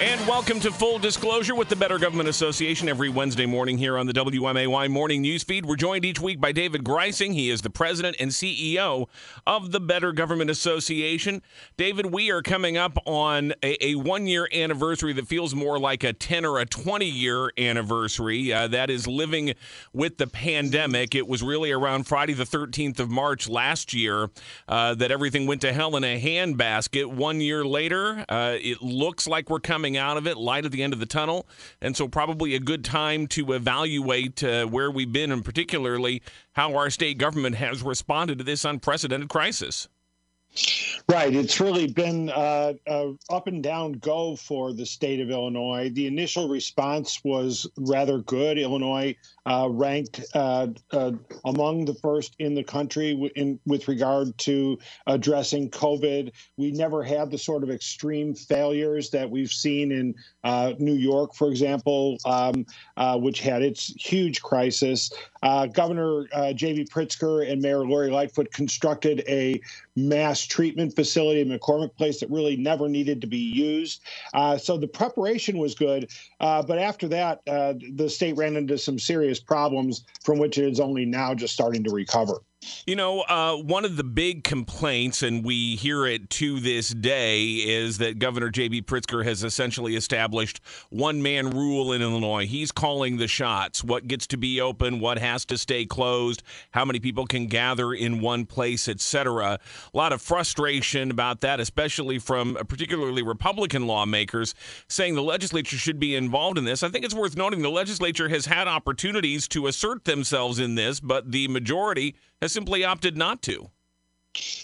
And welcome to Full Disclosure with the Better Government Association every Wednesday morning here on the WMAY Morning News Feed. We're joined each week by David Greising. He is the president and CEO of the Better Government Association. David, we are coming up on a, a one year anniversary that feels more like a 10 or a 20 year anniversary. Uh, that is living with the pandemic. It was really around Friday, the 13th of March last year, uh, that everything went to hell in a handbasket. One year later, uh, it looks like we're coming coming out of it, light at the end of the tunnel. And so, probably a good time to evaluate uh, where we've been and particularly how our state government has responded to this unprecedented crisis. Right. It's really been uh, a up and down go for the state of Illinois. The initial response was rather good. Illinois uh, ranked uh, uh among the first in the country in, with regard to addressing COVID. We never had the sort of extreme failures that we've seen in uh, New York, for example, um, uh, which had its huge crisis. Governor J.B. Pritzker and Mayor Lori Lightfoot constructed a mass treatment facility in McCormick Place that really never needed to be used. Uh, so the preparation was good, uh, but after that, uh, the state ran into some serious problems from which it is only now just starting to recover. You know, uh, one of the big complaints, and we hear it to this day, is that Governor J.B. Pritzker has essentially established one man rule in Illinois. He's calling the shots what gets to be open, what has to stay closed, how many people can gather in one place, etc. A lot of frustration about that, especially from particularly Republican lawmakers saying the legislature should be involved in this. I think it's worth noting the legislature has had opportunities to assert themselves in this, but the majority has simply opted not to.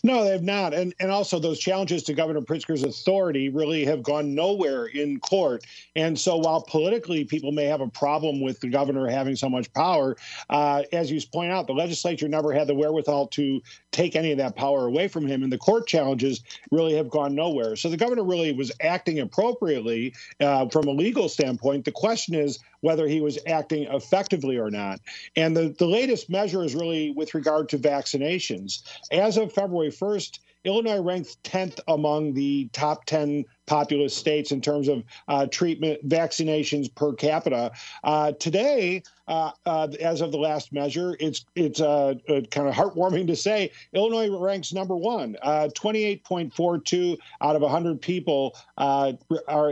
No, they have not. And and also those challenges to Governor Pritzker's authority really have gone nowhere in court. And so while politically people may have a problem with the governor having so much power, uh, as you point out, the legislature never had the wherewithal to take any of that power away from him. And the court challenges really have gone nowhere. So the governor really was acting appropriately uh, from a legal standpoint. The question is whether he was acting effectively or not. And the, the latest measure is really with regard to vaccinations. As of February 1st, Illinois ranked 10th among the top 10 populous states in terms of uh, treatment vaccinations per capita. Uh, today, uh, uh as of the last measure, it's it's uh, uh, kind of heartwarming to say Illinois ranks number one. 28.42 out of 100 people are,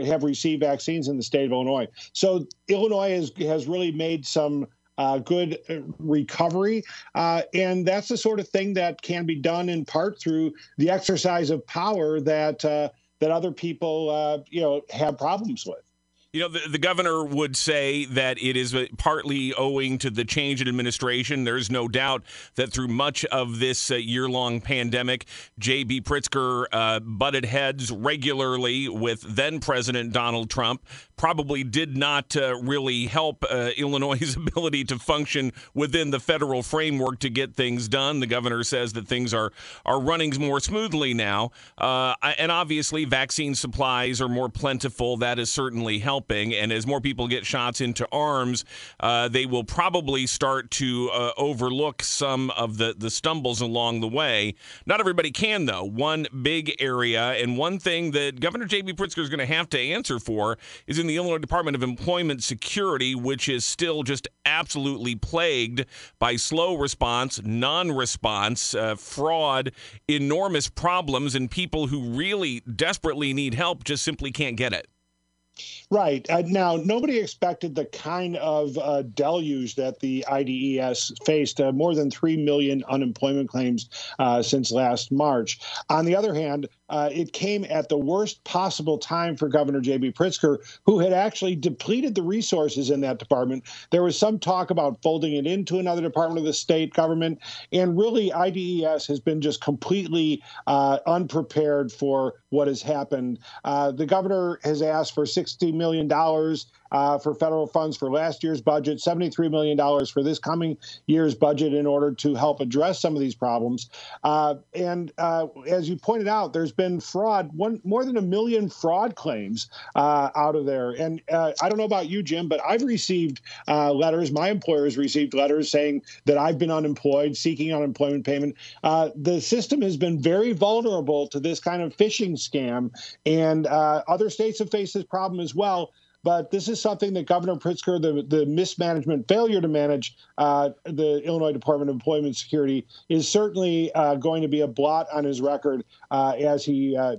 have received vaccines in the state of Illinois. So Illinois has, has really made some uh, good uh, recovery. Uh, and that's the sort of thing that can be done in part through the exercise of power that uh, that other people, uh, you know, have problems with. You know, the, the, governor would say that it is partly owing to the change in administration. There's no doubt that through much of this uh, year long pandemic, J.B. Pritzker uh, butted heads regularly with then President Donald Trump. Probably did not uh, really help uh, Illinois' ability to function within the federal framework to get things done. The governor says that things are, are running more smoothly now. Uh, and obviously, vaccine supplies are more plentiful. That is certainly helped helping. And as more people get shots into arms, uh, they will probably start to uh, overlook some of the, the stumbles along the way. Not everybody can, though. One big area and one thing that Governor J.B. Pritzker is going to have to answer for is in the Illinois Department of Employment Security, which is still just absolutely plagued by slow response, non response, uh, fraud, enormous problems, and people who really desperately need help just simply can't get it. Right. Uh, now, nobody expected the kind of uh, deluge that the IDES faced uh, more than 3 million unemployment claims uh, since last March. On the other hand, uh, it came at the worst possible time for Governor J.B. Pritzker, who had actually depleted the resources in that department. There was some talk about folding it into another department of the state government. And really, IDES has been just completely uh, unprepared for what has happened. the governor has asked for $60 million uh, for federal funds for last year's budget, $73 million for this coming year's budget in order to help address some of these problems. Uh, and uh, as you pointed out, there's been fraud, one more than a million fraud claims uh, out of there. And uh, I don't know about you, Jim, but I've received uh, letters. My employer has received letters saying that I've been unemployed, seeking unemployment payment. the system has been very vulnerable to this kind of phishing scam, and other states have faced this problem as well. But this is something that Governor Pritzker, the, the mismanagement, failure to manage uh, the Illinois Department of Employment Security, is certainly uh, going to be a blot on his record uh, as he uh,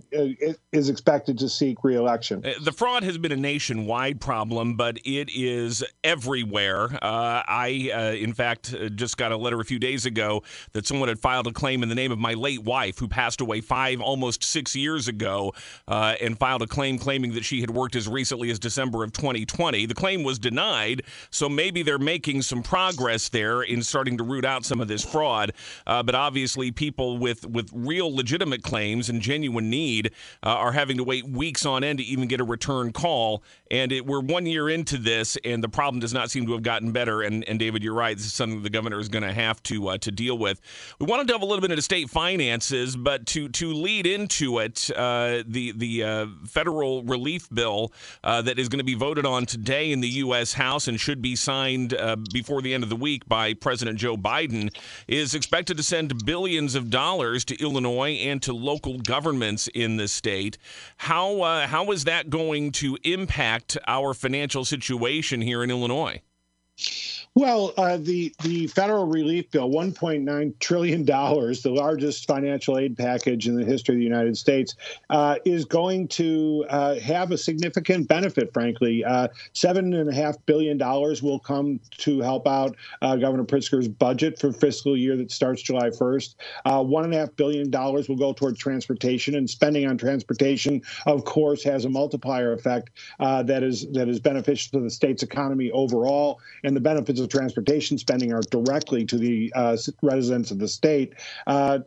is expected to seek reelection. Uh, the fraud has been a nationwide problem, but it is everywhere. Uh, I, in fact, just got a letter a few days ago that someone had filed a claim in the name of my late wife, who passed away five, almost six years ago, and filed a claim claiming that she had worked as recently as December of 2020. The claim was denied, so maybe they're making some progress there in starting to root out some of this fraud. Uh, but obviously, people with, with real legitimate claims and genuine need uh, are having to wait weeks on end to even get a return call. And it, we're one year into this, and the problem does not seem to have gotten better. And, and David, you're right. This is something the governor is going to have to uh, to deal with. We want to delve a little bit into state finances, but to to lead into it, uh, the the uh, federal relief bill uh, that is going to be voted on today in the U.S. House and should be signed uh, before the end of the week by President Joe Biden, is expected to send billions of dollars to Illinois and to local governments in the state. How uh, how is that going to impact our financial situation here in Illinois? Well, uh, the the federal relief bill, 1.9 trillion dollars, the largest financial aid package in the history of the United States, uh, is going to uh, have a significant benefit. Frankly, uh, seven and a half billion dollars will come to help out uh, Governor Pritzker's budget for fiscal year that starts July 1st. Uh, one and a half billion dollars will go toward transportation, and spending on transportation, of course, has a multiplier effect that is that is beneficial to the state's economy overall, and the benefits of transportation spending are directly to the uh, residents of the state. Uh,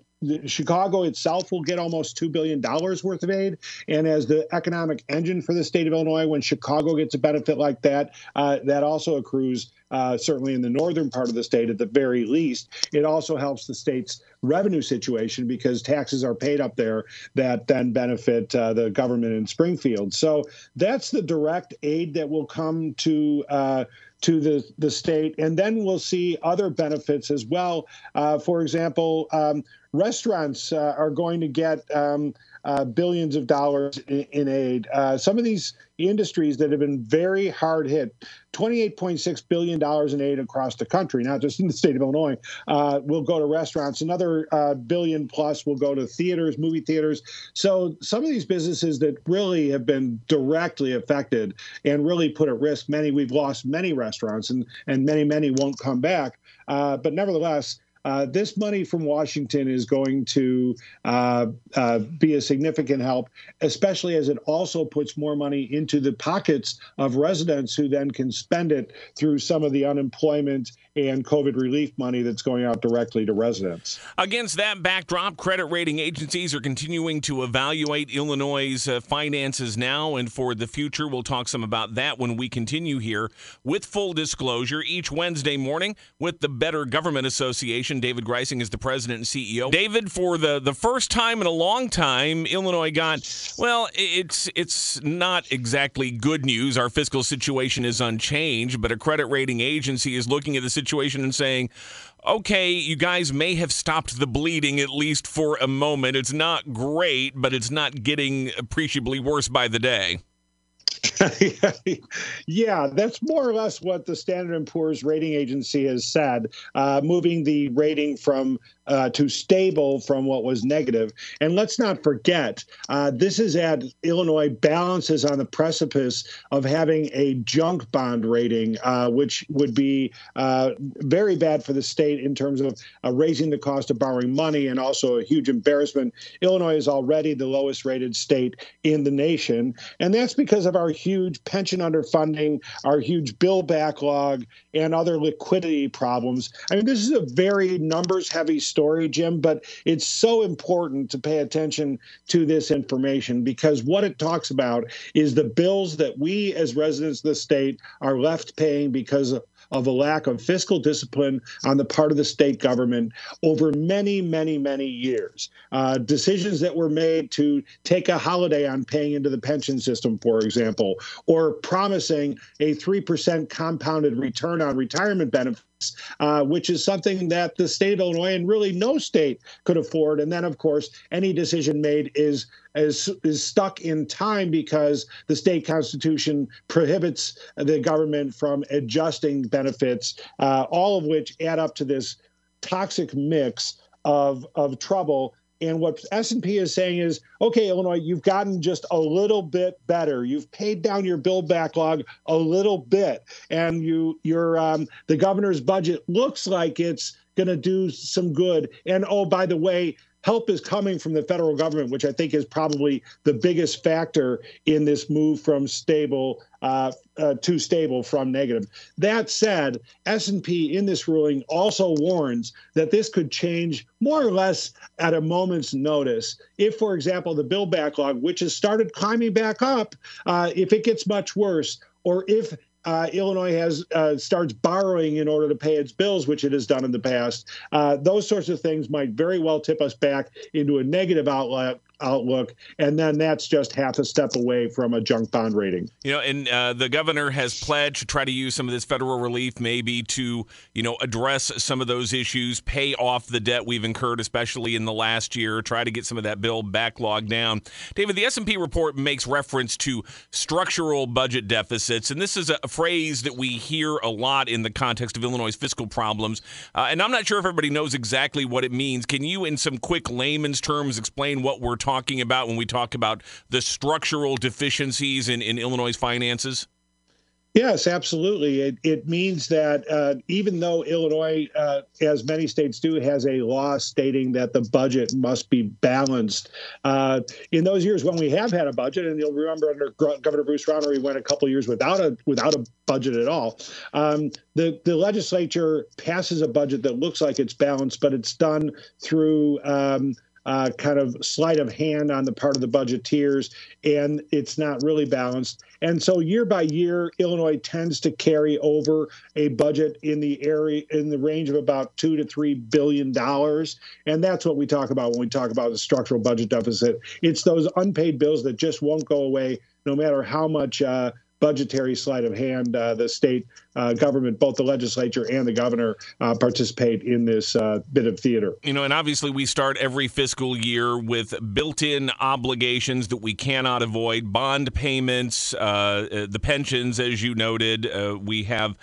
Chicago itself will get almost $2 billion worth of aid. And as the economic engine for the state of Illinois, when Chicago gets a benefit like that, uh, that also accrues. Uh, certainly in the northern part of the state, at the very least, it also helps the state's revenue situation because taxes are paid up there that then benefit uh, the government in Springfield. So that's the direct aid that will come to uh, to the, the state. And then we'll see other benefits as well. Uh, for example, um, restaurants uh, are going to get um, uh, billions of dollars in, in aid. Uh, some of these industries that have been very hard hit, $28.6 billion in aid across the country, not just in the state of Illinois, uh, will go to restaurants. Another uh, billion plus will go to theaters, movie theaters. So some of these businesses that really have been directly affected and really put at risk many, we've lost many restaurants and, and many, many won't come back. Uh, but nevertheless, uh, this money from Washington is going to uh, uh, be a significant help, especially as it also puts more money into the pockets of residents who then can spend it through some of the unemployment and COVID relief money that's going out directly to residents. Against that backdrop, credit rating agencies are continuing to evaluate Illinois' uh, finances now and for the future. We'll talk some about that when we continue here with full disclosure each Wednesday morning with the Better Government Association. David Greising is the president and CEO. David, for the, the first time in a long time, Illinois got, well, it's, it's not exactly good news. Our fiscal situation is unchanged, but a credit rating agency is looking at the situation and saying, okay, you guys may have stopped the bleeding at least for a moment. It's not great, but it's not getting appreciably worse by the day. yeah, that's more or less what the Standard & Poor's rating agency has said, uh, moving the rating from uh, to stable from what was negative. And let's not forget, uh, this is at Illinois balances on the precipice of having a junk bond rating, uh, which would be uh, very bad for the state in terms of uh, raising the cost of borrowing money and also a huge embarrassment. Illinois is already the lowest rated state in the nation, and that's because of our huge huge pension underfunding, our huge bill backlog, and other liquidity problems. I mean, this is a very numbers heavy story, Jim, but it's so important to pay attention to this information because what it talks about is the bills that we as residents of the state are left paying because of a lack of fiscal discipline on the part of the state government over many, many, many years. Uh, decisions that were made to take a holiday on paying into the pension system, for example, or promising a 3% compounded return on retirement benefits uh, which is something that the state of Illinois and really no state could afford. And then, of course, any decision made is is is stuck in time because the state constitution prohibits the government from adjusting benefits, uh, all of which add up to this toxic mix of of trouble and what S&P is saying is, okay, Illinois, you've gotten just a little bit better. You've paid down your bill backlog a little bit, and you, your um, the governor's budget looks like it's going to do some good. And oh, by the way, help is coming from the federal government, which I think is probably the biggest factor in this move from stable uh, uh, too stable from negative. That said, S&P in this ruling also warns that this could change more or less at a moment's notice. If, for example, the bill backlog, which has started climbing back up, uh, if it gets much worse, or if uh, Illinois has uh, starts borrowing in order to pay its bills, which it has done in the past. Uh, those sorts of things might very well tip us back into a negative outlook, and then that's just half a step away from a junk bond rating. You know, and uh, the governor has pledged to try to use some of this federal relief maybe to, you know, address some of those issues, pay off the debt we've incurred, especially in the last year, try to get some of that bill backlog down. David, the S&P report makes reference to structural budget deficits, and this is a phrase that we hear a lot in the context of Illinois' fiscal problems. Uh, and I'm not sure if everybody knows exactly what it means. Can you, in some quick layman's terms, explain what we're talking about when we talk about the structural deficiencies in, in Illinois' finances? Yes, absolutely. It, it means that uh, even though Illinois, uh, as many states do, has a law stating that the budget must be balanced, uh, in those years when we have had a budget, and you'll remember under Governor Bruce Rauner, we went a couple years without a without a budget at all. Um, the the legislature passes a budget that looks like it's balanced, but it's done through. Um, uh, kind of sleight of hand on the part of the budgeteers, and it's not really balanced. And so, year by year, Illinois tends to carry over a budget in the area in the range of about two to three billion dollars, and that's what we talk about when we talk about the structural budget deficit. It's those unpaid bills that just won't go away, no matter how much. Uh, budgetary sleight of hand uh, the state uh, government, both the legislature and the governor, uh, participate in this uh, bit of theater. You know, and obviously we start every fiscal year with built-in obligations that we cannot avoid: bond payments, uh, uh, the pensions, as you noted. we have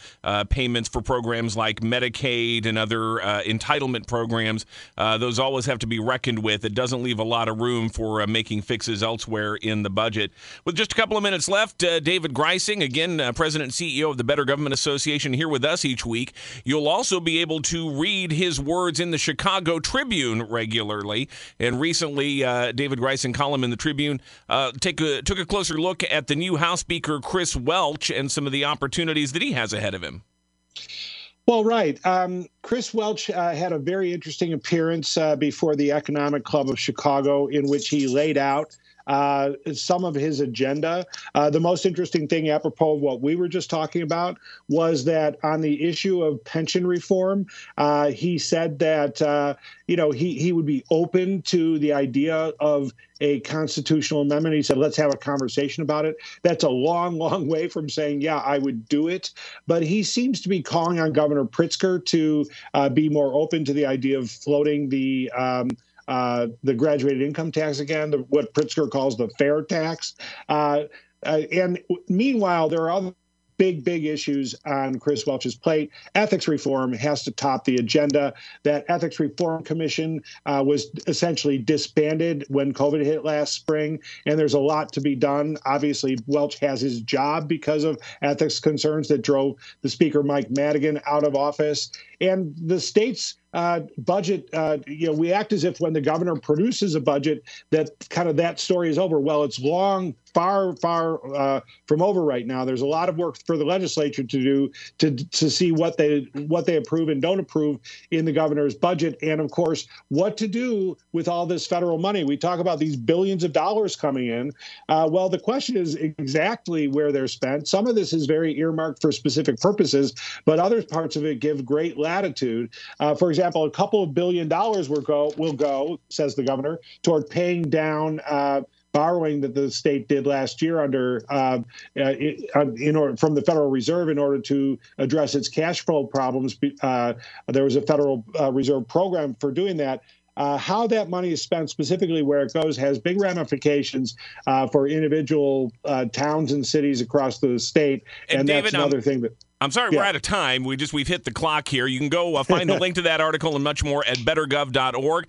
payments for programs like Medicaid and other entitlement programs. those always have to be reckoned with. It doesn't leave a lot of room for making fixes elsewhere in the budget. With just a couple of minutes left, David Greising, again, President and CEO of the Better Government Association here with us each week. You'll also be able to read his words in the Chicago Tribune regularly. And recently, uh, David Greising column in the Tribune uh, take a, took a closer look at the new House Speaker Chris Welch and some of the opportunities that he has ahead of him. Well, right. Um, Chris Welch uh, had a very interesting appearance uh, before the Economic Club of Chicago, in which he laid out uh, some of his agenda. Uh, the most interesting thing, apropos of what we were just talking about, was that on the issue of pension reform, uh, he said that uh, you know he he would be open to the idea of a constitutional amendment. He said, let's have a conversation about it. That's a long, long way from saying, yeah, I would do it. But he seems to be calling on Governor Pritzker to uh, be more open to the idea of floating the um, uh, the graduated income tax again, the, what Pritzker calls the fair tax. Uh, uh, and meanwhile, there are other big, big issues on Chris Welch's plate. Ethics reform has to top the agenda. That Ethics Reform Commission uh, was essentially disbanded when COVID hit last spring, and there's a lot to be done. Obviously, Welch has his job because of ethics concerns that drove the Speaker, Mike Madigan, out of office. And the state's uh, budget, uh, you know, we act as if when the governor produces a budget that kind of that story is over. Well, it's long, far, far uh, from over right now. There's a lot of work for the legislature to do to to see what they what they approve and don't approve in the governor's budget, and of course, what to do with all this federal money. We talk about these billions of dollars coming in. Uh, well, the question is exactly where they're spent. Some of this is very earmarked for specific purposes, but other parts of it give great latitude. Uh, for a couple of billion dollars will go will go, says the governor, toward paying down. Uh, borrowing that the state did last year under uh, uh in order from the Federal Reserve in order to address its cash flow problems. Uh, there was a Federal uh, Reserve program for doing that. Uh, how that money is spent, specifically where it goes, has big ramifications uh, for individual uh, towns and cities across the state, and, and David, that's another um, thing that. I'm sorry, yeah. we're out of time. We just we've hit the clock here. You can go uh, find the link to that article and much more at bettergov.org.